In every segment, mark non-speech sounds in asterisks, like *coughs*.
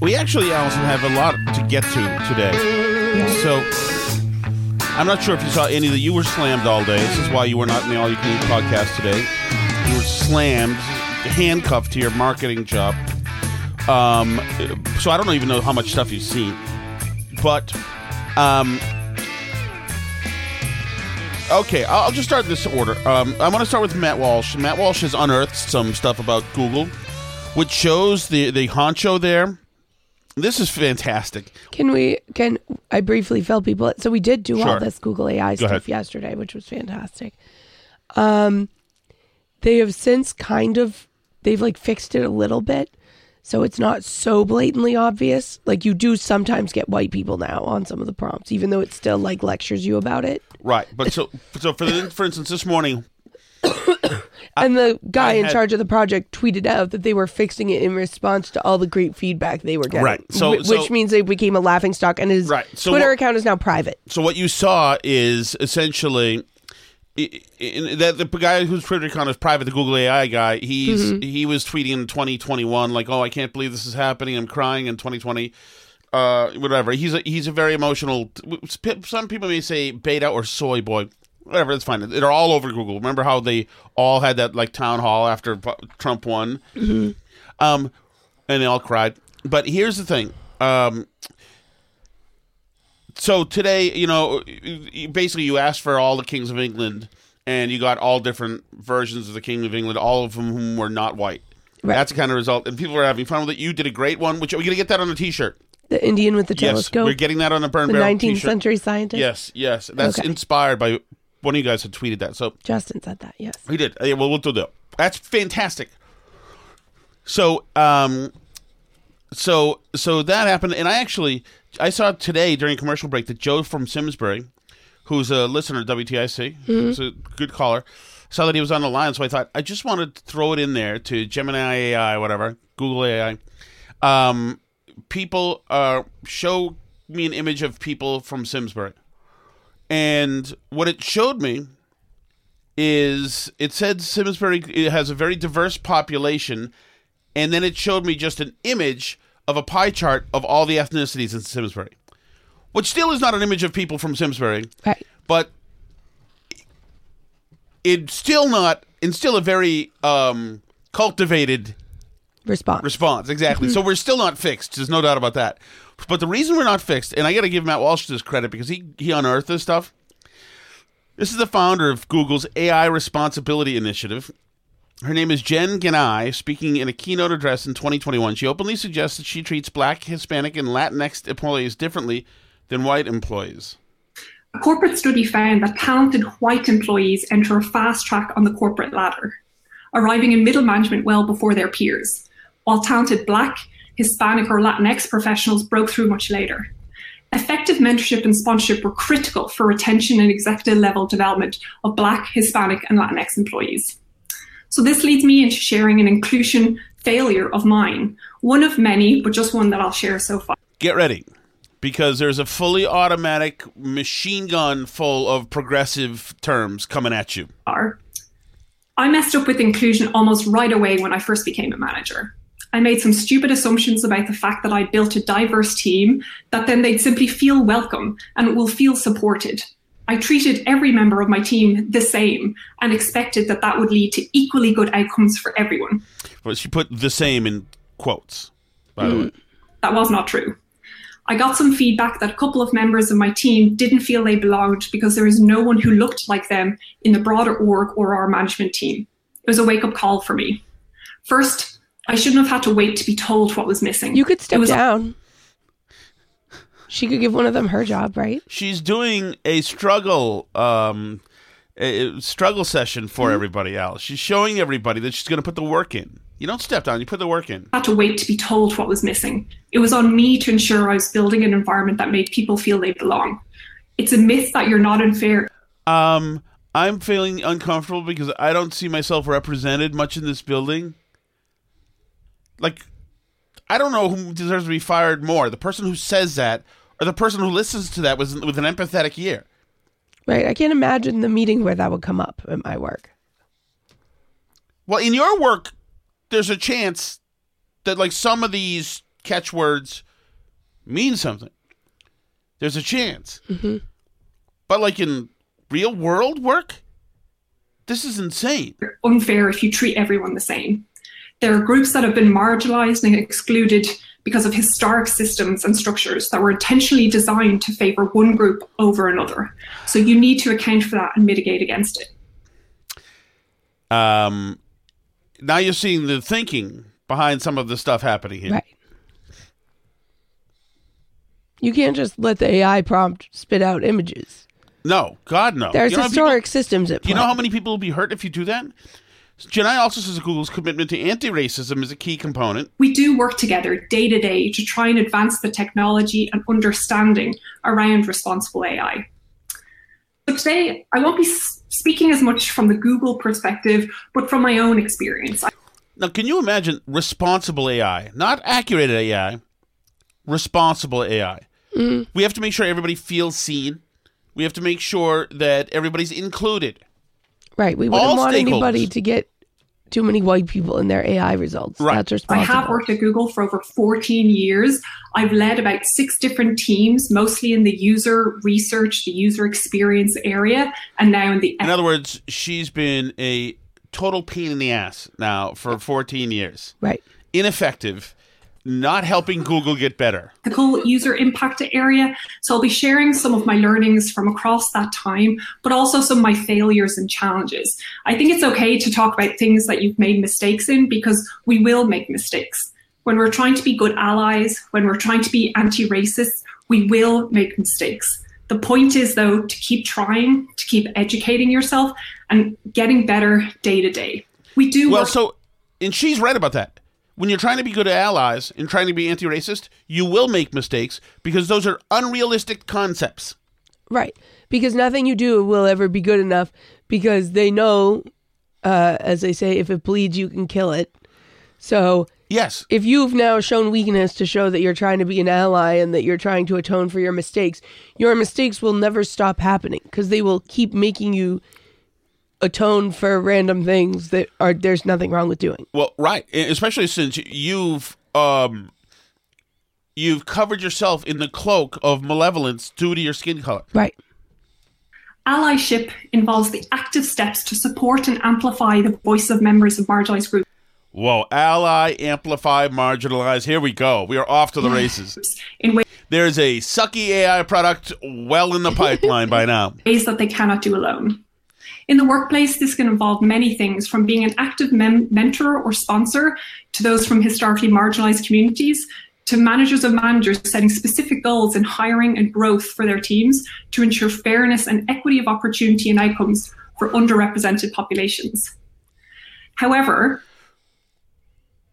We actually, Allison, have a lot to get to today. So, I'm not sure if you saw any the. You were slammed all day. This is why you were not in the All You Can Eat podcast today. You were slammed, handcuffed to your marketing job. Um, so I don't even know how much stuff you've seen, but um, okay, I'll just start this order. Um, I want to start with Matt Walsh. Matt Walsh has unearthed some stuff about Google, which shows the the honcho there. This is fantastic. Can we? Can I briefly fill people? in? So we did do Sure. all this Google AI Go stuff ahead. yesterday, which was fantastic. Um, they have since kind of they've like fixed it a little bit, so it's not so blatantly obvious. Like you do sometimes get white people now on some of the prompts, even though it still like lectures you about it. Right, but so so for the, for instance, this morning, And the guy I in had- charge of the project tweeted out that they were fixing it in response to all the great feedback they were getting. Right. So- so- which means they became a laughing stock, and his Right. So Twitter what- account is now private. so what you saw is essentially i- i- that the guy whose Twitter account is private, the Google AI guy, he's Mm-hmm. he was tweeting in 2021 like, "Oh, I can't believe this is happening. I'm crying." In 2020, uh, whatever. He's a, he's a very emotional. Some people may say beta or soy boy. Whatever, that's fine. They're all over Google. Remember how they all had that like town hall after Trump won, um, and they all cried. But here's the thing. Um, so today, you know, basically you asked for all the kings of England, and you got all different versions of the king of England, all of whom were not white. Right. That's the kind of result, and people are having fun with it. You did a great one, which are we gonna get that on a T-shirt? The Indian with the Yes, telescope. we're getting that on a burn the barrel 19th T-shirt. century scientist. Yes, yes, that's Okay. inspired by one of you guys had tweeted that. So Justin said that. Yes. we did. Yeah, well, we'll do that. That's fantastic. So, um, so, so that happened, and I actually I saw today during commercial break that Joe from Simsbury, who's a listener to WTIC, who's a good caller, saw that he was on the line. So I thought I just wanted to throw it in there to Gemini AI, whatever, Google AI. Um, people uh, show me an image of people from Simsbury, and what it showed me is it said Simsbury it has a very diverse population, and then it showed me just an image of a pie chart of all the ethnicities in Simsbury, which still is not an image of people from Simsbury, Right. but it's still not. It's still a very um, cultivated Response. response. Exactly. So we're still not fixed. There's no doubt about that. But the reason we're not fixed, and I got to give Matt Walsh this credit because he he unearthed this stuff. This is the founder of Google's AI Responsibility Initiative. Her name is Jen Gennai, speaking in a keynote address in 2021. She openly suggests that she treats Black, Hispanic, and Latinx employees differently than white employees. A corporate study found that talented white employees enter a fast track on the corporate ladder, arriving in middle management well before their peers, while talented Black, Hispanic, or Latinx professionals broke through much later. Effective mentorship and sponsorship were critical for retention and executive level development of Black, Hispanic, and Latinx employees. So this leads me into sharing an inclusion failure of mine, one of many, but just one that I'll share so far. Get ready, because there's a fully automatic machine gun full of progressive terms coming at you. I messed up with inclusion almost right away when I first became a manager. I made some stupid assumptions about the fact that I built a diverse team that then they'd simply feel welcome and will feel supported. I treated every member of my team the same and expected that that would lead to equally good outcomes for everyone. But she put the same in quotes, by the hmm. way. That was not true. I got some feedback that a couple of members of my team didn't feel they belonged because there was no one who looked like them in the broader org or our management team. It was a wake up call for me. First, I shouldn't have had to wait to be told what was missing. You could It step was- down. She could give one of them her job, right? She's doing a struggle um a a struggle session for everybody else. She's showing everybody that she's going to put the work in. You don't step down, you put the work in. had to wait to be told what was missing. It was on me to ensure I was building an environment that made people feel they belong. It's a myth that you're not unfair. Um I'm feeling uncomfortable because I don't see myself represented much in this building. Like I don't know who deserves to be fired more, the person who says that or the person who listens to that with, with an empathetic ear. Right. I can't imagine the meeting where that would come up at my work. Well, in your work, there's a chance that like some of these catchwords mean something. There's a chance. Mm-hmm. But like in real world work, this is insane. unfair if you treat everyone the same. There are groups that have been marginalized and excluded because of historic systems and structures that were intentionally designed to favor one group over another. So you need to account for that and mitigate against it. Um, now you're seeing the thinking behind some of the stuff happening here. Right. You can't just let the AI prompt spit out images. No, God no. There's You know how people- historic systems at Do play. you know how many people will be hurt if you do that? Gennai also says Google's commitment to anti-racism is a key component. We do work together day to day to try and advance the technology and understanding around responsible AI. But today, I won't be speaking as much from the Google perspective, but from my own experience. Now, can you imagine responsible AI, not accurate AI, responsible AI? Mm. We have to make sure everybody feels seen. We have to make sure that everybody's included. Right. We wouldn't All want anybody to get too many white people in their AI results. Right. That's I have worked at Google for over 14 years. I've led about six different teams, mostly in the user research, the user experience area, and now in the In other words, she's been a total pain in the ass now for 14 years. Right. Ineffective, not helping Google get better. ethical user impact area. So I'll be sharing some of my learnings from across that time, but also some of my failures and challenges. I think it's okay to talk about things that you've made mistakes in because we will make mistakes. When we're trying to be good allies, when we're trying to be anti racist, we will make mistakes. The point is, though, to keep trying, to keep educating yourself and getting better day to day. We do Well, work so, and she's right about that. When you're trying to be good allies and trying to be anti racist, you will make mistakes because those are unrealistic concepts. Right. Because nothing you do will ever be good enough because they know, uh, as they say, if it bleeds, you can kill it. So Yes. if you've now shown weakness to show that you're trying to be an ally and that you're trying to atone for your mistakes, your mistakes will never stop happening because they will keep making you atone for random things that are there's nothing wrong with doing. Well, right, especially since you've um you've covered yourself in the cloak of malevolence due to your skin color. Right. allyship involves the active steps to support and amplify the voice of members of marginalized groups. Whoa, ally, amplify, marginalize. Here we go. We are off to the races. in ways There's a sucky AI product well in the *laughs* pipeline by now. that they cannot do alone. In the workplace, this can involve many things from being an active mem- mentor or sponsor to those from historically marginalized communities to managers of managers setting specific goals in hiring and growth for their teams to ensure fairness and equity of opportunity and outcomes for underrepresented populations. However,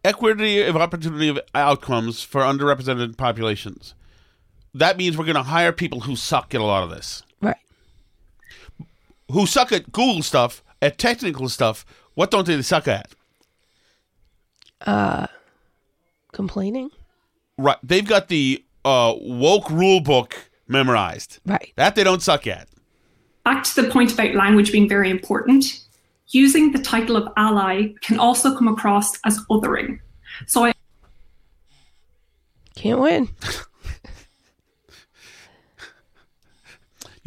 Equity of opportunity of outcomes for underrepresented populations. that means we're going to hire people who suck at a lot of this. Who suck at Google stuff, at technical stuff. What don't they suck at? Uh, complaining. Right. They've got the uh, woke rule book memorized. Right. That they don't suck at. Back to the point about language being very important, using the title of ally can also come across as othering. So I Can't win. *laughs*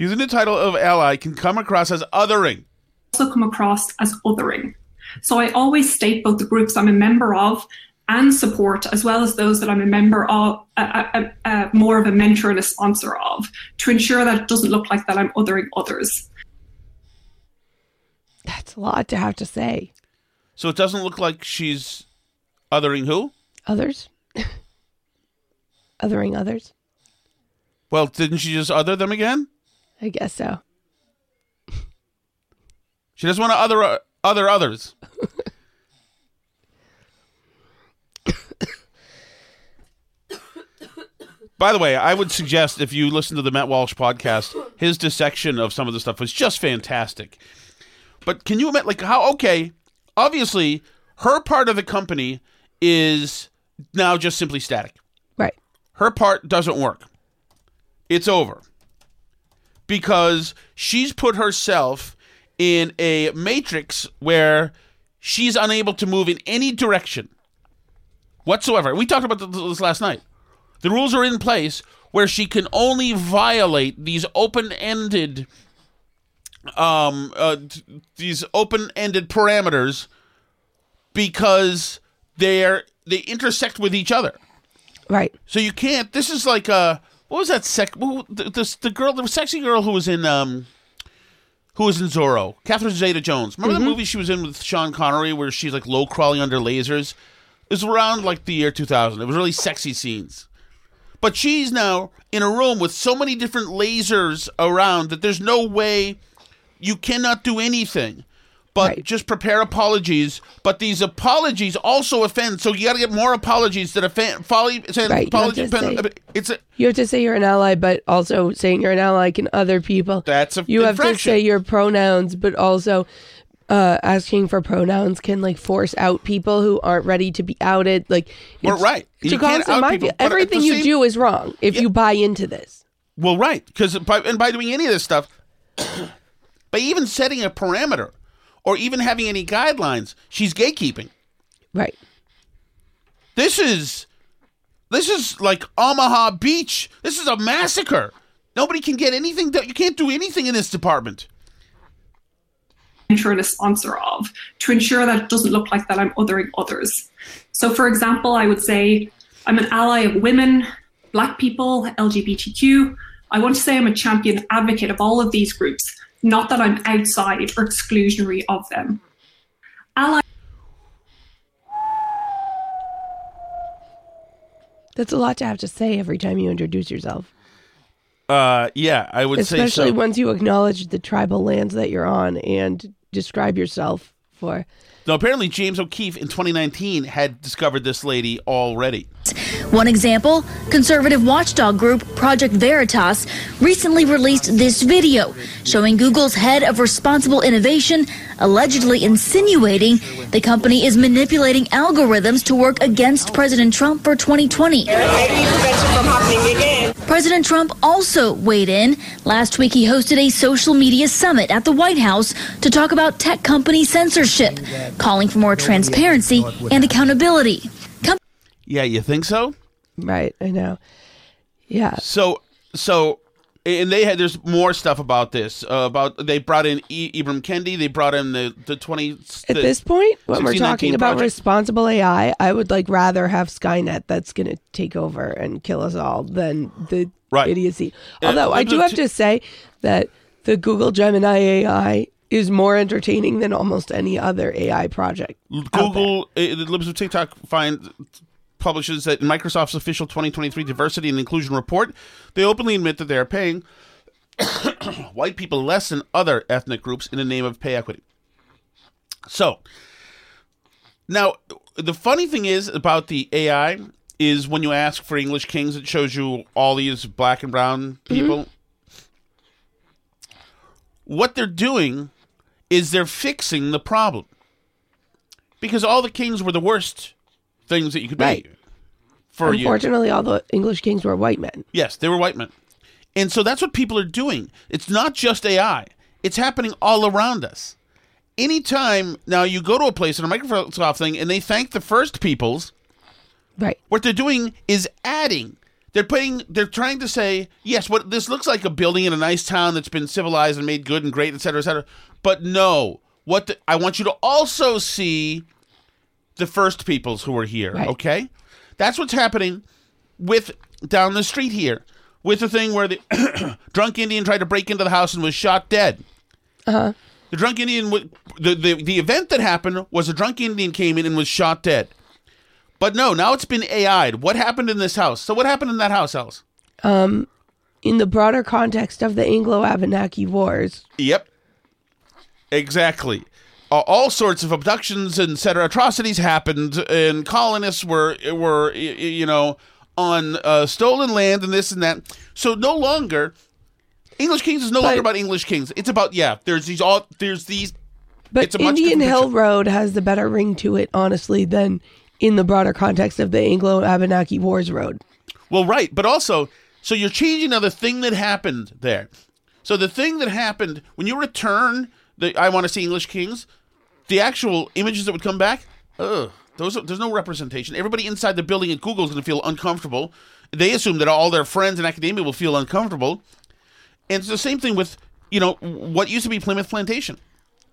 Using the title of ally can come across as othering. also come across as othering. So I always state both the groups I'm a member of and support, as well as those that I'm a member of, uh, uh, uh, more of a mentor and a sponsor of, to ensure that it doesn't look like that I'm othering others. That's a lot to have to say. So it doesn't look like she's othering who? Others? *laughs* Othering others? Well, didn't she just other them again? I guess so. She doesn't want to other uh, other others. By the way, I would suggest if you listen to the Matt Walsh podcast, his dissection of some of the stuff was just fantastic. But can you admit, like, how, okay, obviously, her part of the company is now just simply static. Right. Her part doesn't work. It's over. Because she's put herself in a matrix where she's unable to move in any direction whatsoever. We talked about this last night. The rules are in place where she can only violate these open-ended um uh, t- these open-ended parameters because they're they intersect with each other. Right. So you can't. This is like uh, what was that sec? Who, the, the the girl, the sexy girl who was in um, who was in Zorro, Catherine Zeta-Jones. Remember the movie she was in with Sean Connery where she's like low crawling under lasers? It was around like the year 2000. It was really sexy scenes. But she's now in a room with so many different lasers around that there's no way you cannot do anything but Right. just prepare apologies. But these apologies also offend, so you got to get more apologies that offend. Folly, saying Right, you have apology, to say- it's a, You have to say you're an ally, but also saying you're an ally can other people. That's a You have to say your pronouns, but also uh, asking for pronouns can like force out people who aren't ready to be outed. Like, it's- right. To You call can't out my- people, everything you same- do is wrong if you buy into this. well, right, because by, and by doing any of this stuff, *clears throat* by even setting a parameter or even having any guidelines, she's gatekeeping. Right. This is this is like Omaha Beach. This is a massacre. Nobody can get anything. That, you can't do anything in this department. mentor and a sponsor of to ensure that it doesn't look like that I'm othering others. So, for example, I would say I'm an ally of women, Black people, LGBTQ. I want to say I'm a champion advocate of all of these groups, not that I'm outside or exclusionary of them. Ally That's a lot to have to say every time you introduce yourself, Uh, yeah, I would say especially so. once you acknowledge the tribal lands that you're on and describe yourself for. Now, apparently, James O'Keefe in 2019 had discovered this lady already. One example, conservative watchdog group Project Veritas recently released this video showing Google's head of responsible innovation allegedly insinuating the company is manipulating algorithms to work against President Trump for 2020. maybe prevent it from happening again. President Trump also weighed in. Last week, he hosted a social media summit at the White House to talk about tech company censorship, calling for more transparency and accountability. Com- Yeah, you think so? Right. I know. Yeah. So, so, and they had. There's more stuff about this. Uh, about they brought in e- Ibram Kendi. They brought in the the 20. At the this point, when we're 1619 talking about project. responsible AI, I would like rather have Skynet that's going to take over and kill us all than the Right. idiocy. Although I do have to say that the Google Gemini AI is more entertaining than almost any other AI project. Google, uh, the Libs of TikTok find publishes that in Microsoft's official 2023 diversity and inclusion report, they openly admit that they are paying *coughs* white people less than other ethnic groups in the name of pay equity. So, now the funny thing is about the AI is when you ask for English kings, it shows you all these black and brown mm-hmm. people. What they're doing is they're fixing the problem because all the kings were the worst things that you could Right. be for you. Unfortunately, all the English kings were white men. Yes, they were white men. And so that's what people are doing. It's not just AI, it's happening all around us. Anytime now you go to a place in a Microsoft thing and they thank the first peoples, Right. what they're doing is adding. They're putting they're trying to say, yes, what this looks like a building in a nice town that's been civilized and made good and great, et cetera, et cetera. But no, what the, I want you to also see the first peoples who were here. Right. Okay? That's what's happening with down the street here. With the thing where the *coughs* drunk Indian tried to break into the house and was shot dead. Uh-huh. The drunk Indian, wa- the, the the event that happened was a drunk Indian came in and was shot dead. But no, now it's been AI'd. What happened in this house? So what happened in that house, Alice? Um, in the broader context of the Anglo-Abenaki Wars, Yep, exactly. Uh, all sorts of abductions and etc. atrocities happened, and colonists were were you know on uh, stolen land and this and that. So no longer English Kings is no But- longer about English Kings. It's about yeah. There's these all there's these but It's a much Indian Hill. Road has the better ring to it, honestly, than in the broader context of the Anglo-Abenaki Wars road. Well, right, but also, so you're changing now the thing that happened there. So the thing that happened when you return the I want to see English Kings, the actual images that would come back, ugh, those are, there's no representation. Everybody inside the building at Google is going to feel uncomfortable. They assume that all their friends in academia will feel uncomfortable, and it's the same thing with you know what used to be Plymouth Plantation.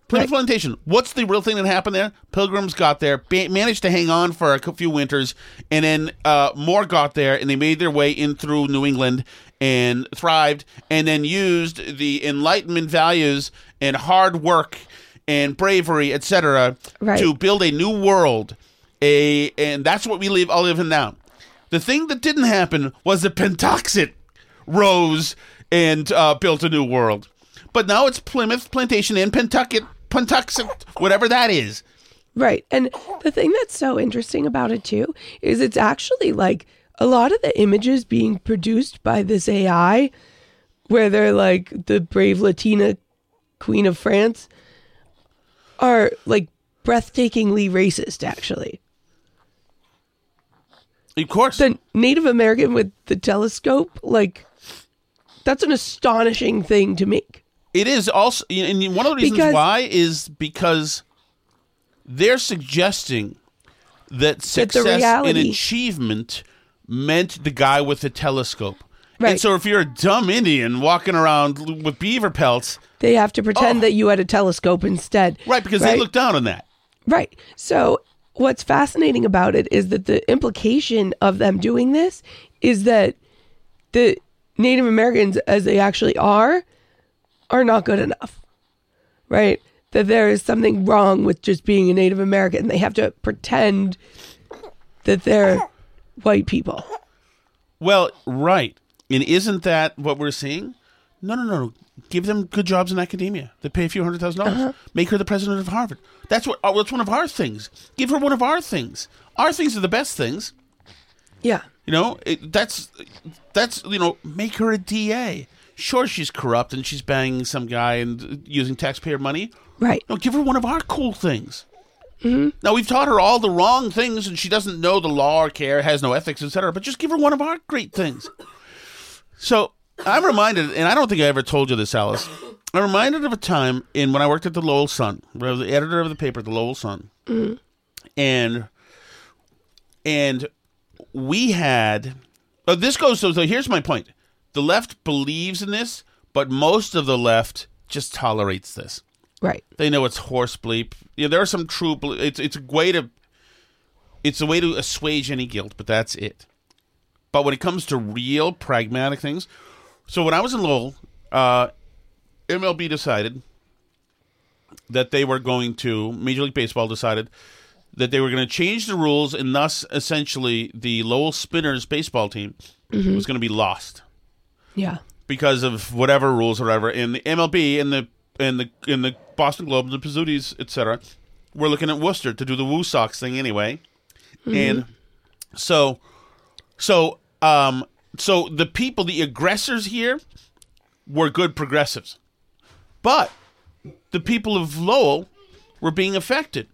Plymouth Plantation. What's the real thing that happened there? Pilgrims got there, ba- managed to hang on for a few winters, and then uh, more got there, and they made their way in through New England and thrived, and then used the Enlightenment values and hard work and bravery, etc., Right. to build a new world. A and that's what we live all live in now. The thing that didn't happen was the Pentoxet rose and uh, built a new world. But now it's Plymouth Plantation and Pentucket, Pentuxet, whatever that is. Right. And the thing that's so interesting about it too is it's actually like a lot of the images being produced by this AI where they're like the brave Latina queen of France are like breathtakingly racist actually. Of course. The Native American with the telescope like that's an astonishing thing to make. It is also, and one of the reasons Because- why is because they're suggesting that success in reality- achievement meant the guy with the telescope. And so if you're a dumb Indian walking around with beaver pelts, They have to pretend Oh. that you had a telescope instead. right, because they look down on that. Right. So what's fascinating about it is that the implication of them doing this is that the Native Americans, as they actually are, are not good enough. Right? That there is something wrong with just being a Native American. They have to pretend that they're white people. Well, right. And isn't that what we're seeing? No, no, no. Give them good jobs in academia. They pay a few hundred thousand dollars. Make her the president of Harvard. That's what. uh, That's one of our things. Give her one of our things. Our things are the best things. Yeah. You know, it, that's that's you know, make her a DA. Sure, she's corrupt and she's banging some guy and uh, using taxpayer money. Right. No, give her one of our cool things. Hmm. Now we've taught her all the wrong things, and she doesn't know the law or care, has no ethics, etc. But just give her one of our great things. So I'm reminded, and I don't think I ever told you this, Alice. I'm reminded of a time in when I worked at the Lowell Sun. where I was the editor of the paper, the Lowell Sun, mm-hmm. and and we had. Oh, this goes. So, so here's my point: the left believes in this, but most of the left just tolerates this. Right. They know it's horse bleep. Yeah, there are some true. ble- It's it's a way to. It's a way to assuage any guilt, but that's it. But when it comes to real pragmatic things, so when I was in Lowell, uh, MLB decided that they were going to Major League Baseball decided that they were going to change the rules, and thus essentially the Lowell Spinners baseball team was going to be lost Yeah. because of whatever rules or whatever. And the MLB and the and the in the Boston Globe, the Pizzutis, etc. We're looking at Worcester to do the Woo Sox thing anyway, and so So, um, so the people, the aggressors here, were good progressives, but the people of Lowell were being affected.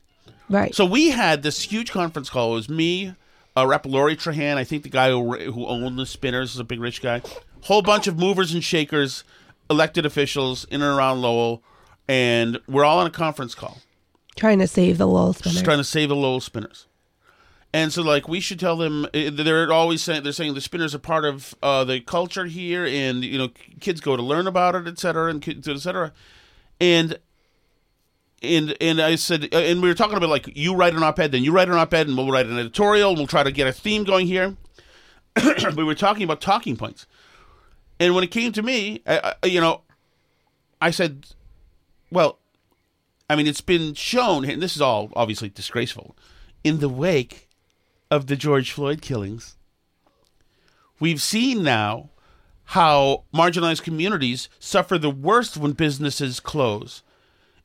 Right. So we had this huge conference call. It was me, uh, Rep. Lori Trahan, I think the guy who, who owned the Spinners is a big rich guy, whole bunch of movers and shakers, elected officials in and around Lowell, and we're all on a conference call Trying to save the Lowell Spinners. just trying to save the Lowell Spinners. And so, like, we should tell them. eh, They're always saying they're saying the Spinners are part of uh, the culture here, and you know, kids go to learn about it, et cetera, and et cetera. And and and I said, uh, and we were talking about like you write an op-ed, then you write an op-ed, and we'll write an editorial, and we'll try to get a theme going here. *clears throat* we were talking about talking points, and when it came to me, I, I, you know, I said, well, I mean, it's been shown, and this is all obviously disgraceful, in the wake of the George Floyd killings. We've seen now how marginalized communities suffer the worst when businesses close.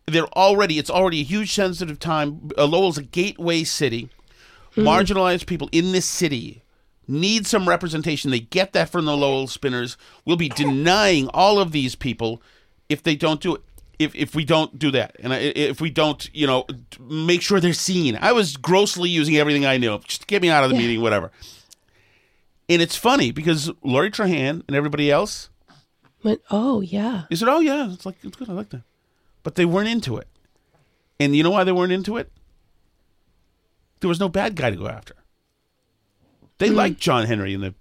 They're already, it's already a huge sensitive time. Uh, Lowell's a gateway city. Marginalized people in this city need some representation. They get that from the Lowell Spinners. We'll be denying all of these people if they don't do it. If, if we don't do that, and I- if we don't, you know, make sure they're seen. I was grossly using everything I knew. Just get me out of the meeting, whatever. And it's funny because Lori Trahan and everybody else, Went, oh, yeah. they said, "Oh yeah, it's like it's good. I like that," but they weren't into it. And you know why they weren't into it? There was no bad guy to go after. They mm. liked John Henry in the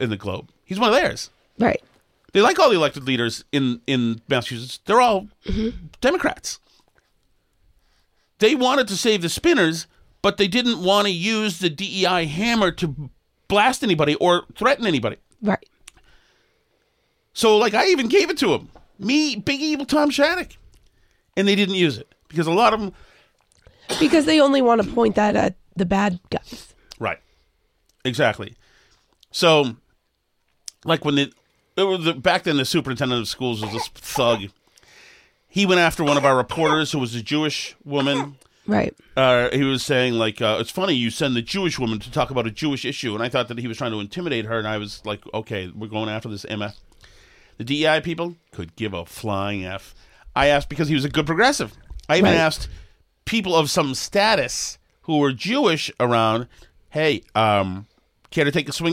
in the Globe. He's one of theirs. Right. They like all the elected leaders in in Massachusetts. They're all Democrats. They wanted to save the spinners, but they didn't want to use the DEI hammer to blast anybody or threaten anybody. Right. So, like, I even gave it to him. Me, big evil Tom Shattuck. And they didn't use it because a lot of them. Because they only want to point that at the bad guys. Right. Exactly. So, like, when the, it was the back then, the superintendent of schools was this thug. He went after one of our reporters who was a Jewish woman. Right. Uh, he was saying, like, uh, it's funny you send the Jewish woman to talk about a Jewish issue. And I thought that he was trying to intimidate her. And I was like, okay, we're going after this MF. The DEI people could give a flying F. I asked because he was a good progressive. I even Right. asked people of some status who were Jewish around, hey, um, care to take a swing?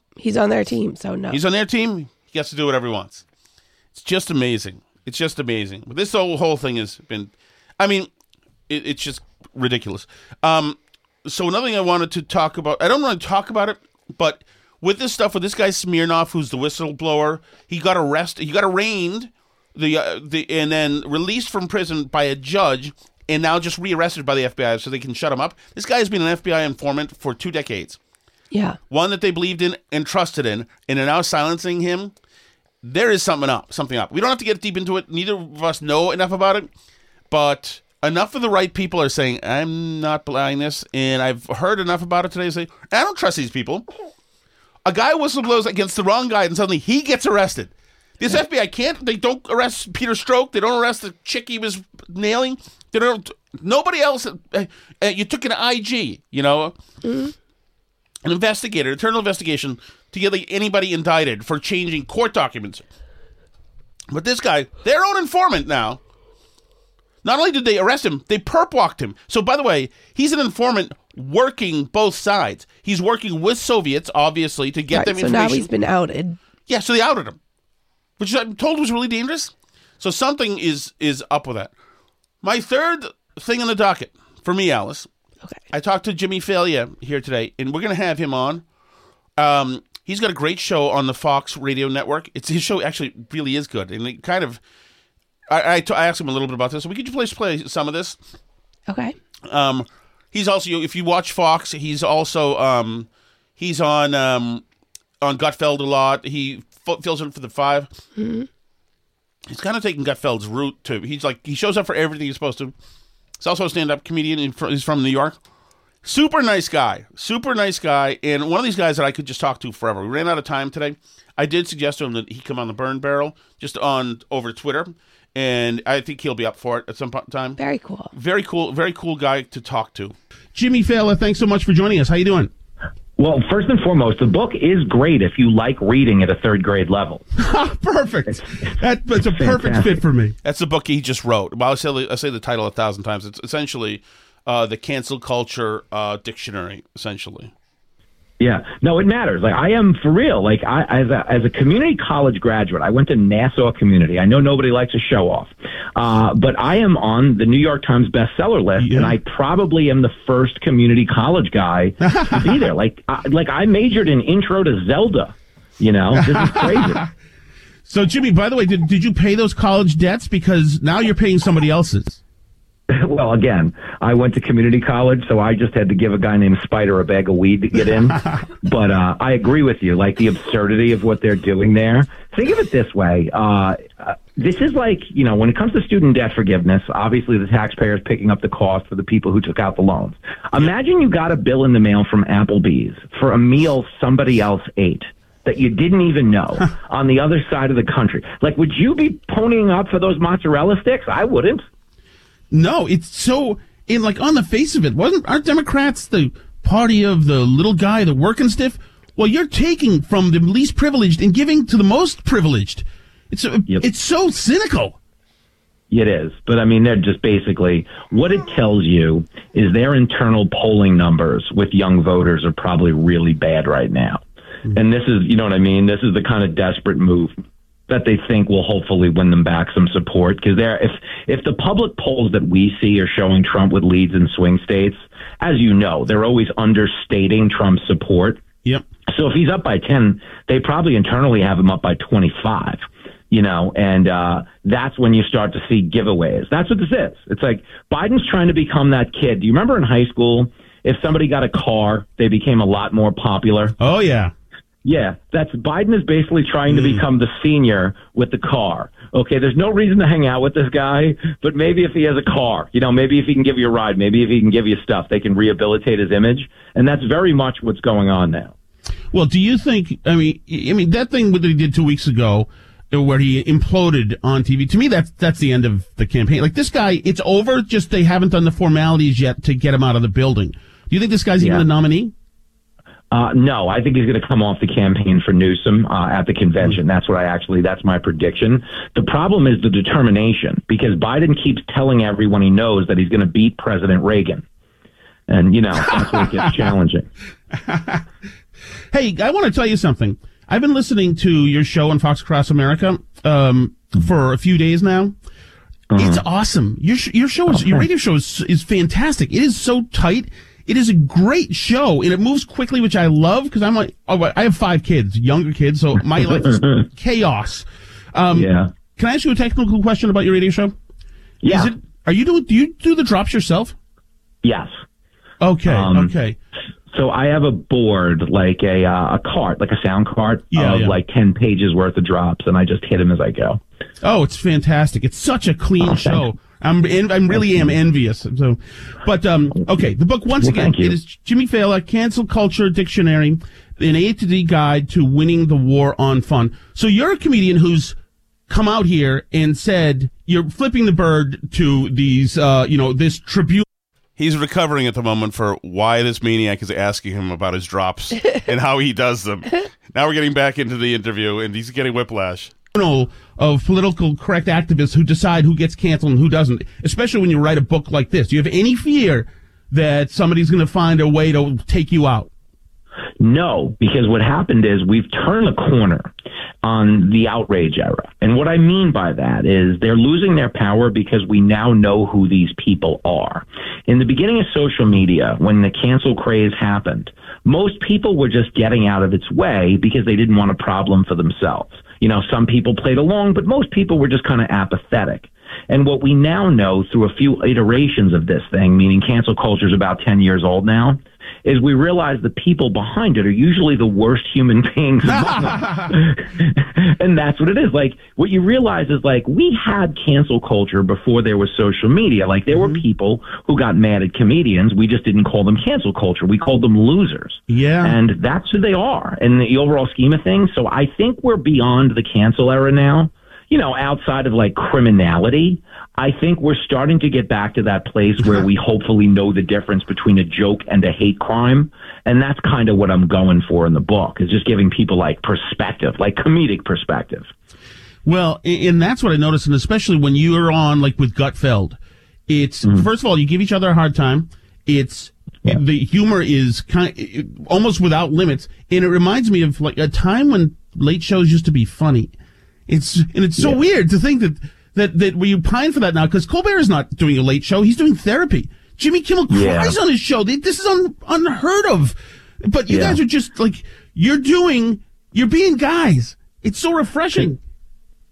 He's on their team, so no. He's on their team. He gets to do whatever he wants. It's just amazing. It's just amazing. But this whole whole thing has been, I mean, it, it's just ridiculous. Um, so another thing I wanted to talk about, I don't want to talk about it, but with this stuff with this guy Smirnov, who's the whistleblower, he got arrested. He got arraigned, the uh, the and then released from prison by a judge, and now just rearrested by the FBI so they can shut him up. This guy has been an FBI informant for two decades yeah. one that they believed in and trusted in, and are now silencing him, there is something up. Something up. We don't have to get deep into it. Neither of us know enough about it, but enough of the right people are saying, "I'm not buying this," and I've heard enough about it today. To say, I don't trust these people. A guy whistleblows against the wrong guy, and suddenly he gets arrested. This FBI can't. They don't arrest Peter Strzok. They don't arrest the chick he was nailing. They don't. Nobody else. Uh, uh, you took an IG. You know an investigator, internal investigation to get like anybody indicted for changing court documents. But this guy, their own informant now, Not only did they arrest him, they perp walked him. So, by the way, he's an informant working both sides. He's working with Soviets, obviously, to get Right, them so information. now he's been outed. Yeah, so they outed him, which I'm told was really dangerous. So something is is up with that. My third thing on the docket for me, Alice. Okay. I talked to Jimmy Failla here today, and we're going to have him on. Um, he's got a great show on the Fox Radio Network. It's his show actually really is good, and it kind of. I, I, t- I asked him a little bit about this. So we could you please play some of this? Okay. Um, he's also if you watch Fox, he's also um, he's on um, on Gutfeld a lot. He f- fills in for the 5 He's kind of taking Gutfeld's route too. He's like he shows up for everything he's supposed to. He's also a stand-up comedian. in He's from New York. Super nice guy. Super nice guy. And one of these guys that I could just talk to forever. We ran out of time today. I did suggest to him that he come on the Burn Barrel just on over Twitter, and I think he'll be up for it at some po- time. Very cool. Very cool, very cool guy to talk to. Jimmy Failla, thanks so much for joining us. How you doing? Well, first and foremost, the book is great if you like reading at a third grade level. *laughs* perfect. That, that's a perfect Fantastic. fit for me. That's the book he just wrote. Well, I say I say the title a thousand times. It's essentially uh, the cancel culture uh, dictionary. Essentially, Yeah, no, it matters. Like I am for real. Like I, as a, as a community college graduate, I went to Nassau Community. I know nobody likes a show off, uh, but I am on the New York Times bestseller list, and I probably am the first community college guy *laughs* to be there. Like, I, like I majored in Intro to Zelda. You know, this is crazy. *laughs* *laughs* So, Jimmy, by the way, did, did you pay those college debts? Because now you're paying somebody else's. *laughs* well, again, I went to community college, so I just had to give a guy named Spider a bag of weed to get in. *laughs* but uh, I agree with you, like the absurdity of what they're doing there. Think of it this way: uh, uh, this is like you know, when it comes to student debt forgiveness, obviously the taxpayer is picking up the cost for the people who took out the loans. Imagine you got a bill in the mail from Applebee's for a meal somebody else ate. That you didn't even know *laughs* on the other side of the country. Like, would you be ponying up for those mozzarella sticks? I wouldn't. No, it's so in like on the face of it, wasn't aren't Democrats the party of the little guy, the working stiff? Well, you're taking from the least privileged and giving to the most privileged. It's uh, a, it's so cynical. It is. But I mean, they're just basically what it tells you is their internal polling numbers with young voters are probably really bad right now. Mm-hmm. And this is, you know what I mean? This is the kind of desperate move that they think will hopefully win them back some support because they're if if the public polls that we see are showing Trump with leads in swing states, as you know, they're always understating Trump's support. Yep. So if he's up by 10, they probably internally have him up by 25, you know, and uh, that's when you start to see giveaways. That's what this is. It's like Biden's trying to become that kid. Do you remember in high school, if somebody got a car, they became a lot more popular? Oh, yeah. Yeah, that's Biden is basically trying to become the senior with the car. Okay, there's no reason to hang out with this guy, but maybe if he has a car, you know, maybe if he can give you a ride, maybe if he can give you stuff, they can rehabilitate his image, and that's very much what's going on now. Well, do you think? I mean, I mean that thing that he did two weeks ago, uh, where he imploded on TV. To me, that's that's the end of the campaign. Like this guy, it's over. Just they haven't done the formalities yet to get him out of the building. Do you think this guy's even Yeah. a nominee? Uh, no, I think he's going to come off the campaign for Newsom uh, at the convention. That's what I actually, that's my prediction. The problem is the determination because Biden keeps telling everyone he knows that he's going to beat President Reagan. And, you know, that's where it gets *laughs* challenging. Hey, I want to tell you something. I've been listening to your show on Fox Across America um, for a few days now. It's awesome. Your sh- your show is your radio show is is fantastic. It is so tight. It is a great show, and it moves quickly, which I love because I'm like, oh, I have five kids, younger kids, so my *laughs* life is chaos. Um, Yeah. Can I ask you a technical question about your radio show? Yeah. Is it, are you doing? Do you do the drops yourself? Yes. Okay. Um, okay. So I have a board, like a uh, a cart, like a sound cart Yeah, of yeah. like 10 pages worth of drops, and I just hit them as I go. Oh, it's fantastic. It's such a clean show. I'm en- I'm really am envious. So, but um, okay, the book once Well, again thank it is Jimmy Failla, Cancel Culture Dictionary, an A to D guide to winning the war on fun. So you're a comedian who's come out here and said you're flipping the bird to these, uh, you know, this tribute. He's recovering at the moment for why this maniac is asking him about his drops *laughs* and how he does them. Now we're getting back into the interview, and he's getting whiplash. Of political correct activists who decide who gets canceled and who doesn't, especially when you write a book like this. Do you have any fear that somebody's going to find a way to take you out? No, because what happened is we've turned a corner on the outrage era. And what I mean by that is they're losing their power because we now know who these people are. In the beginning of social media, when the cancel craze happened, most people were just getting out of its way because they didn't want a problem for themselves. You know, some people played along, but most people were just kind of apathetic. And what we now know through a few iterations of this thing, meaning cancel culture is about 10 years old now, is we realize the people behind it are usually the worst human *laughs* beings *laughs* and that's what it is. Like, what you realize is like, we had cancel culture before there was social media. Like, there Mm-hmm. were people who got mad at comedians. We just didn't call them cancel culture. We called them losers. Yeah. And that's who they are in the overall scheme of things. So I think we're beyond the cancel era now. You know, outside of like criminality, I think we're starting to get back to that place where we hopefully know the difference between a joke and a hate crime. And that's kind of what I'm going for in the book is just giving people like perspective, like comedic perspective. Well, and that's what I noticed, and especially when you are on like with Gutfeld, it's mm-hmm. first of all you give each other a hard time. It's the humor is kind almost without limits, and it reminds me of like a time when late shows used to be funny. It's and it's so weird to think that that that we pine for that now because Colbert is not doing a late show; he's doing therapy. Jimmy Kimmel Yeah. cries on his show. This is un, unheard of. But you Yeah. guys are just like you're doing. You're being guys. It's so refreshing.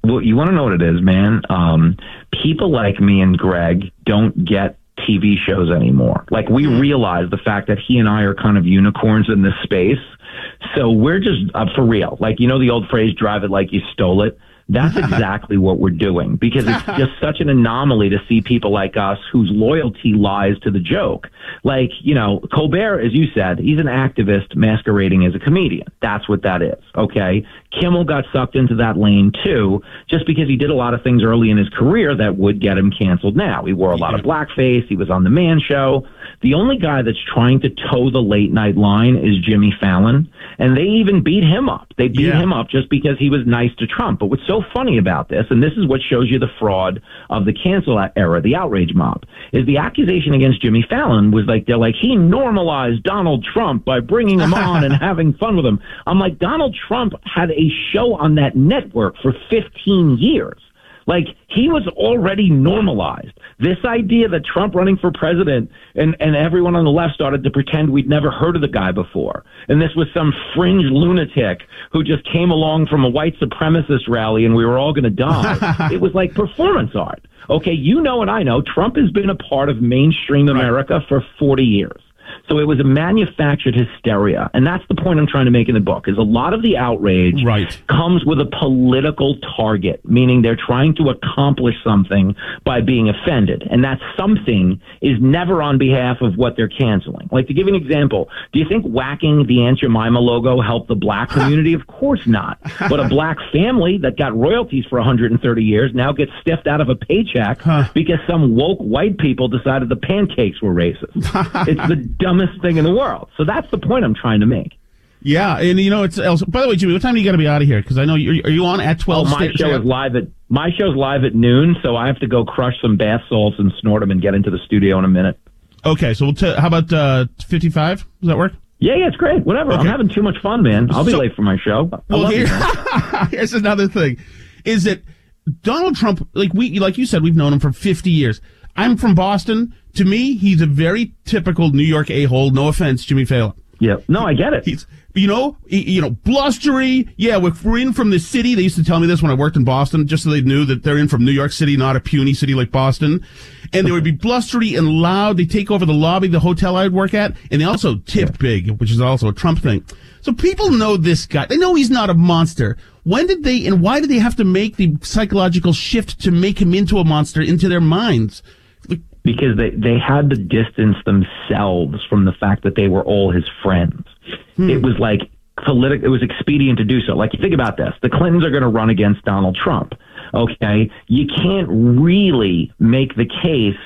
Well, you want to know what it is, man? Um, people like me and Greg don't get TV shows anymore. Like we realize the fact that he and I are kind of unicorns in this space. So we're just uh, for real. Like you know the old phrase "drive it like you stole it." That's *laughs* exactly what we're doing because it's *laughs* just such an anomaly to see people like us whose loyalty lies to the joke. Like, you know, Colbert, as you said, he's an activist masquerading as a comedian. That's what that is. Okay. Kimmel got sucked into that lane too, just because he did a lot of things early in his career that would get him canceled now. He wore a lot of blackface. He was on the man show. The only guy that's trying to toe the late night line is Jimmy Fallon. And they even beat him up. They beat Yeah. him up just because he was nice to Trump. But what's so funny about this, and this is what shows you the fraud of the cancel era, the outrage mob, is the accusation against Jimmy Fallon was like, they're like, he normalized Donald Trump by bringing him on and *laughs* having fun with him. I'm like, Donald Trump had a show on that network for 15 years. Like he was already normalized. This idea that Trump running for president and, and everyone on the left started to pretend we'd never heard of the guy before. And this was some fringe lunatic who just came along from a white supremacist rally and we were all going to die. *laughs* it was like performance art. Okay, you know and I know Trump has been a part of mainstream America for 40 years. So it was a manufactured hysteria. And that's the point I'm trying to make in the book is a lot of the outrage Right. comes with a political target, meaning they're trying to accomplish something by being offended. And that something is never on behalf of what they're canceling. Like to give an example, do you think whacking the Aunt Jemima logo helped the black *laughs* community? of course not. But a black family that got royalties for 130 years now gets stiffed out of a paycheck because some woke white people decided the pancakes were racist. *laughs* it's the dumbest thing in the world. So that's the point I'm trying to make. Yeah, and you know it's. Also, by the way, Jimmy, what time do you got to be out of here? Because I know you're. Are you on at Oh, twelve? my Stay- show is live at my show's live at noon, so I have to go crush some bath salts and snort them and get into the studio in a minute. Okay, so we'll. T- how about uh, fifty-five? Does that work? Yeah, yeah, it's great. Whatever. I'm having too much fun, man. I'll be So- late for my show. I Well, you, here, man. *laughs* here's another thing: is that Donald Trump, like we, like you said, we've known him for fifty years. I'm from Boston. To me, he's a very typical New York a-hole. No offense, Jimmy Failla. Yeah. No, I get it. He's, you know, he, you know, blustery. Yeah, we're, we're in from the city. They used to tell me this when I worked in Boston, just so they knew that they're in from New York City, not a puny city like Boston. And they would be blustery and loud. They take over the lobby, the hotel I'd work at, and they also tip big, which is also a Trump thing. So people know this guy. They know he's not a monster. When did they and why did they have to make the psychological shift to make him into a monster into their minds? Because they, they had to distance themselves from the fact that they were all his friends. It was like politic. It was expedient to do so. Like you think about this: the Clintons are going to run against Donald Trump. Okay, you can't really make the case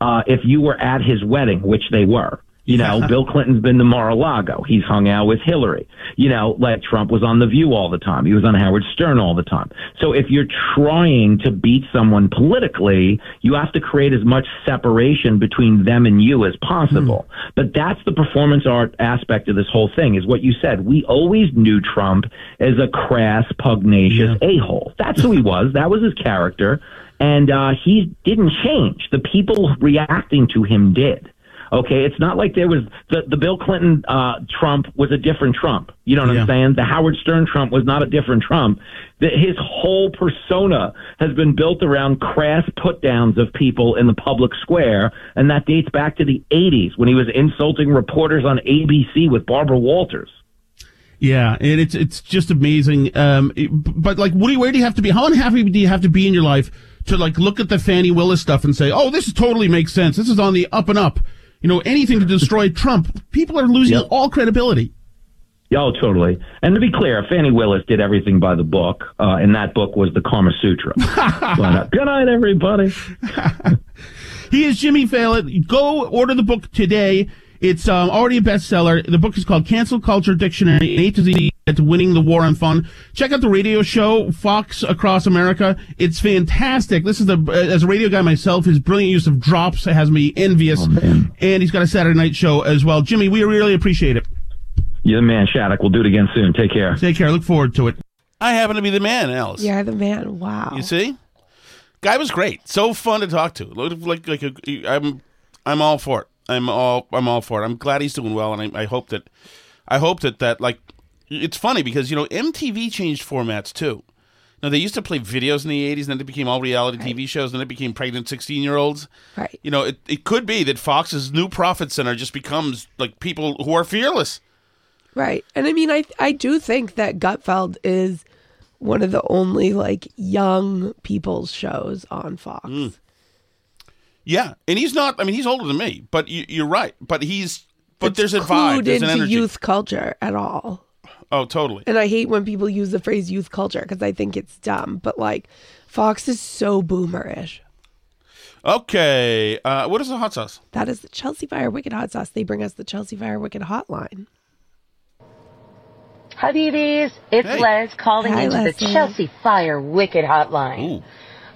uh, if you were at his wedding, which they were. You know, *laughs* Bill Clinton's been to Mar-a-Lago. He's hung out with Hillary. You know, like Trump was on The View all the time. He was on Howard Stern all the time. So if you're trying to beat someone politically, you have to create as much separation between them and you as possible. But that's the performance art aspect of this whole thing is what you said. We always knew Trump as a crass, pugnacious a-hole. That's who he was. That was his character. And uh, he didn't change. The people reacting to him did. Okay, it's not like there was the, the Bill Clinton uh, Trump was a different Trump. You know what I'm saying? The Howard Stern Trump was not a different Trump. The, his whole persona has been built around crass put downs of people in the public square, and that dates back to the 80s when he was insulting reporters on ABC with Barbara Walters. Yeah, and it's it's just amazing. Um, it- but like, Woody, where do you have to be? How unhappy do you have to be in your life to like look at the Fani Willis stuff and say, "Oh, this totally makes sense. This is on the up and up." You know, anything to destroy *laughs* Trump. People are losing Yep. all credibility. Yeah, Oh, totally. And to be clear, Fani Willis did everything by the book, uh, and that book was the Karma Sutra. *laughs* but, uh, good night, everybody. *laughs* He is Jimmy Failla. Go order the book today. It's um, already a bestseller. The book is called Cancel Culture Dictionary, an A to Z to Winning the War on Fun. Check out the radio show, Fox Across America. It's fantastic. This is the, uh, as a radio guy myself, his brilliant use of drops has me envious. and he's got a Saturday night show as well. Jimmy, we really appreciate it. You're the man, Shattuck. We'll do it again soon. Take care. Take care. Look forward to it. I happen to be the man, Alice. You're the man. Wow. You see, guy was great. So fun to talk to. Looked like like a, I'm I'm all for it. I'm all I'm all for it. I'm glad he's doing well, and I, I hope that I hope that that like it's funny because you know MTV changed formats too. Now they used to play videos in the '80s, and then it became all reality TV shows, and then it became pregnant 16 year olds. Right. You know, it, it could be that Fox's new profit center just becomes like people who are fearless. Right. And I mean, I I do think that Gutfeld is one of the only like young people's shows on Fox. Mm. Yeah, and he's not. I mean, he's older than me, but you, you're right. But he's. But there's a vibe. Clued There's an into energy. youth culture at all. Oh, totally. And I hate when people use the phrase youth culture because I think it's dumb. But like, Fox is so boomerish. Okay. Uh, what is the hot sauce? That is the Chelsea Fire Wicked Hot Sauce. They bring us the Chelsea Fire Wicked Hotline. Habibis, it's Hey. Les calling Hi, into Leslie. the Chelsea Fire Wicked Hotline.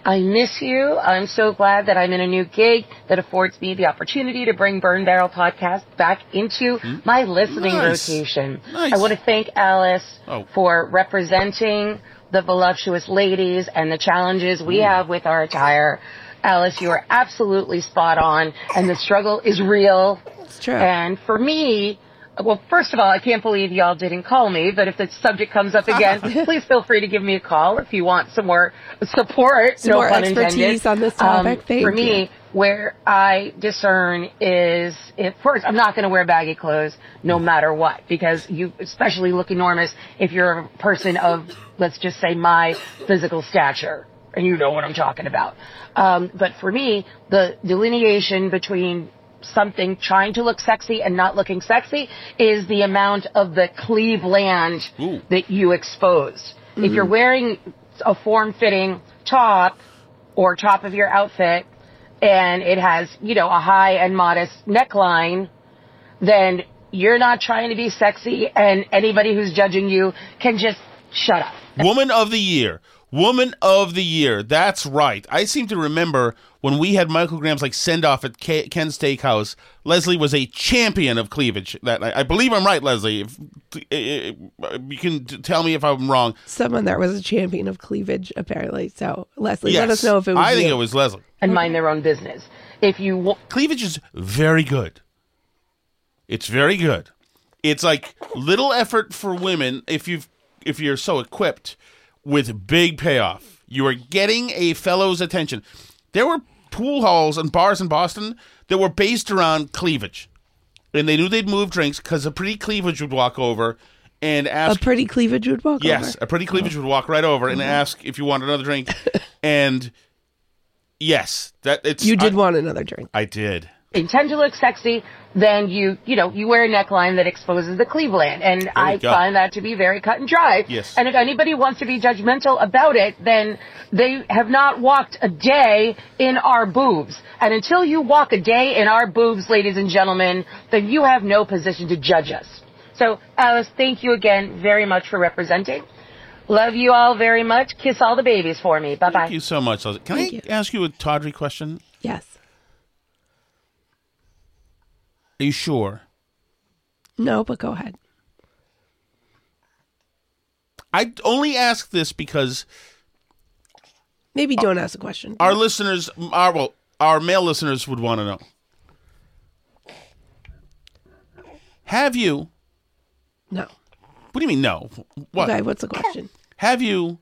I miss you. I'm so glad that I'm in a new gig that affords me the opportunity to bring Burn Barrel Podcast back into hmm? my listening Nice. rotation. Nice. I want to thank Alice Oh. for representing the voluptuous ladies and the challenges we hmm. have with our attire. Alice, you are absolutely spot on, and the struggle is real. It's true. And for me, well, first of all, I can't believe y'all didn't call me, but if the subject comes up again, *laughs* please feel free to give me a call if you want some more support. Some no more expertise intended. on this topic. Um, for me, you. where I discern is, if first, I'm not going to wear baggy clothes no matter what, because you especially look enormous if you're a person of, let's just say, my physical stature. And you know what I'm talking about. Um, but for me, the delineation between something trying to look sexy and not looking sexy is the amount of the Cleveland that you expose. If mm-hmm. you're wearing a form-fitting top or top of your outfit and it has, you know, a high and modest neckline, then you're not trying to be sexy and anybody who's judging you can just shut up. Woman of the year. Woman of the year. That's right. I seem to remember when we had Michael Graham's like send off at K- Ken's Steakhouse. Leslie was a champion of cleavage. That I, I believe I'm right, Leslie. If, uh, you can t- tell me if I'm wrong. Someone that was a champion of cleavage, apparently. So, Leslie, let us know if it was I think you. it was Leslie. And mind their own business. If you wa- cleavage is very good. It's very good. It's like little effort for women if you've if you're so equipped with big payoff. You are getting a fellow's attention. There were pool halls and bars in Boston that were based around cleavage. And they knew they'd move drinks because a pretty cleavage would walk over and ask. a pretty cleavage would walk Yes, over. a pretty cleavage would walk right over and Mhm. ask if you want another drink. *laughs* and yes, that it's You did I- want another drink. I did. Intend to look sexy, then you, you know, you wear a neckline that exposes the Cleveland. And I go. find that to be very cut and dry. Yes. And if anybody wants to be judgmental about it, then they have not walked a day in our boobs. And until you walk a day in our boobs, ladies and gentlemen, then you have no position to judge us. So, Alice, thank you again very much for representing. Love you all very much. Kiss all the babies for me. Bye bye. Thank you so much. Leslie. Can I ask you a tawdry question? Yes. Are you sure? No, but go ahead. I only ask this because Maybe don't ask a question. our listeners, our well, our male listeners would want to know. Have you? No. What do you mean no? What? Okay, what's the question? Have you?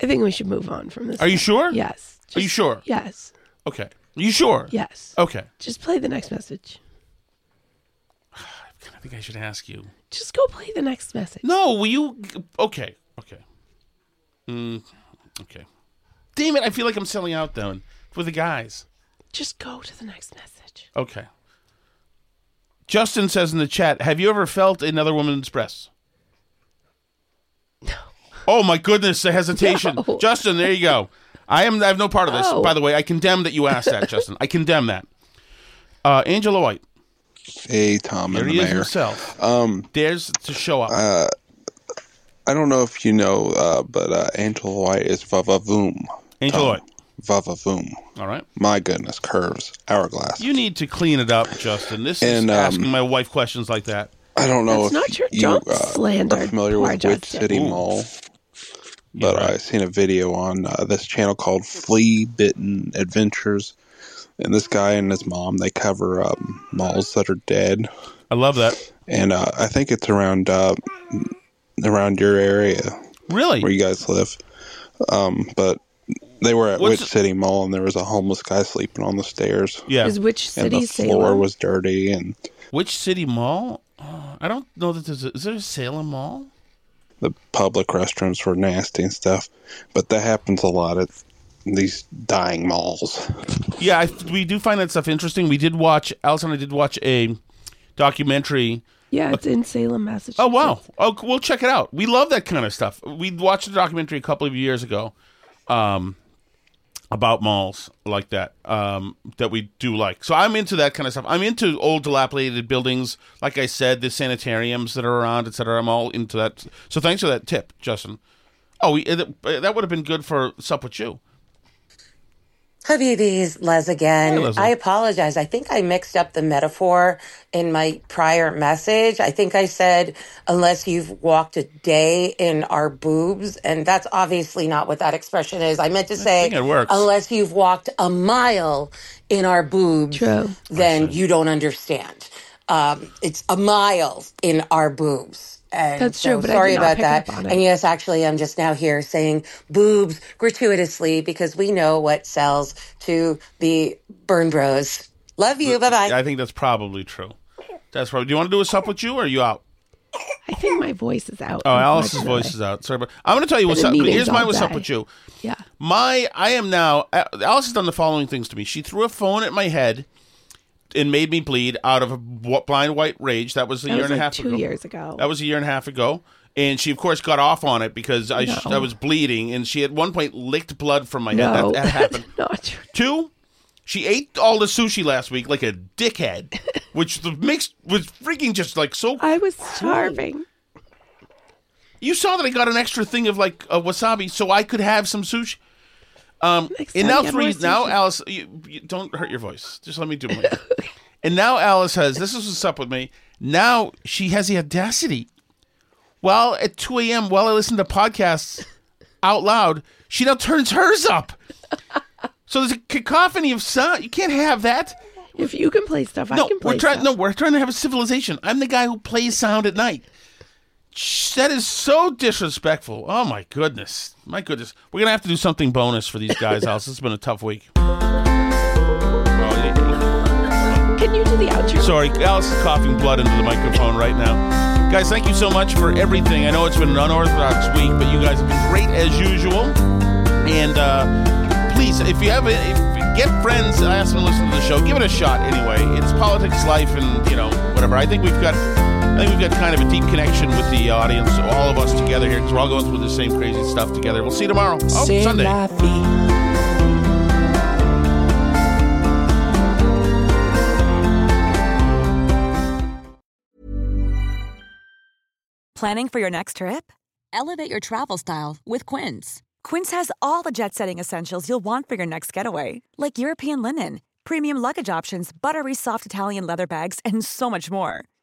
I think we should move on from this. Are you sure? Yes. Are you sure? Yes. Okay. Are you sure? Yes. Okay. Just play the next message. *sighs* I think I should ask you. Just go play the next message. No, will you? Okay. Okay. Mm, okay. Damn it! I feel like I'm selling out though for the guys. Just go to the next message. Okay. Justin says in the chat, "Have you ever felt another woman's breasts?" No. Oh my goodness, the hesitation. *laughs* No. Justin, there you go. I am. I have no part of this. No. By the way, I condemn that you asked that, Justin. I condemn that. Uh, Angela White. Hey, Tom Here and he the is mayor. himself. Um, Dares to show up. uh, I don't know if you know, uh, but uh, Angela White is Vavavoom. Angela Tom. White. Vavavoom. All right. My goodness, curves, hourglass. You need to clean it up, Justin. This is And, um, asking my wife questions like that. I don't know That's if not your you Don't uh, slander are familiar poor with Witch Justin. City Ooh. Mall, but I seen a video on uh, this channel called Flea Bitten Adventures, and this guy and his mom they cover um, malls that are dead. I love that. And uh, I think it's around uh, around your area. Really? Where you guys live. Um, but they were at What's Witch City Mall and there was a homeless guy sleeping on the stairs. Yeah. Is Witch And the City floor Salem? was dirty and Which city mall? Uh, I don't know that there's a, is there a Salem Mall? The public restrooms were nasty and stuff. But that happens a lot at these dying malls. Yeah, I, we do find that stuff interesting. We did watch, Allison and I did watch a documentary. Yeah, it's in Salem, Massachusetts. Oh, wow. Oh, we'll check it out. We love that kind of stuff. We watched a documentary a couple of years ago um, about malls like that um, that we do like. So I'm into that kind of stuff. I'm into old dilapidated buildings. Like I said, the sanitariums that are around, etc. I'm all into that. So thanks for that tip, Justin. Oh, we, uh, that would have been good for Sup With You. Habibis, Les again. Hey, I apologize. I think I mixed up the metaphor in my prior message. I think I said, unless you've walked a day in our boobs. And that's obviously not what that expression is. I meant to say, it works. unless you've walked a mile in our boobs, True. then you don't understand. Um, it's a mile in our boobs. And That's so true, but I sorry did not about pick that. up on it. And yes, actually, I'm just now here saying boobs gratuitously because we know what sells to the burn bros. Love you. Bye bye. I think that's probably true. That's probably. Do you want to do a Sup With You or are you out? I think my voice is out. Oh, Alice's voice is out. Sorry, but I'm going to tell you what's up. Here's my all what's up with you. Yeah. My, I am now. uh, Alice has done the following things to me. She threw a phone at my head and made me bleed out of a blind white rage. That was a That year was and a like half two ago. years ago. That was a year and a half ago. And she, of course, got off on it because I, No. I was bleeding, and she at one point licked blood from my head. No, That, that happened. *laughs* Not true. Two, she ate all the sushi last week like a dickhead, *laughs* which the makes was freaking just like so. I was starving. You saw that I got an extra thing of like uh, wasabi, so I could have some sushi. Um, and now three. Now sushi. Alice, you, you don't hurt your voice. Just let me do *laughs* my. and now Alice has this is what's up with me. Now she has the audacity. While at two a.m. while I listen to podcasts out loud, she now turns hers up. So there's a cacophony of sound. You can't have that. If you can play stuff, I No, can play we're trying. stuff. No, we're trying to have a civilization. I'm the guy who plays sound at night. That is so disrespectful. Oh my goodness, my goodness. We're gonna have to do something bonus for these guys. Alice, this has been a tough week. Oh, Can you do the outro? Sorry, Alice is coughing blood into the microphone right now. Guys, thank you so much for everything. I know it's been an unorthodox week, but you guys have been great as usual. And uh, please, if you have a, if, get friends, I ask them to listen to the show. Give it a shot anyway. It's politics, life, and you know whatever. I think we've got, I think we've got kind of a deep connection with the audience, all of us together here, because we're all going through the same crazy stuff together. We'll see you tomorrow. Oh, C'est Sunday. Planning for your next trip? Elevate your travel style with Quince. Quince has all the jet setting essentials you'll want for your next getaway, like European linen, premium luggage options, buttery soft Italian leather bags, and so much more.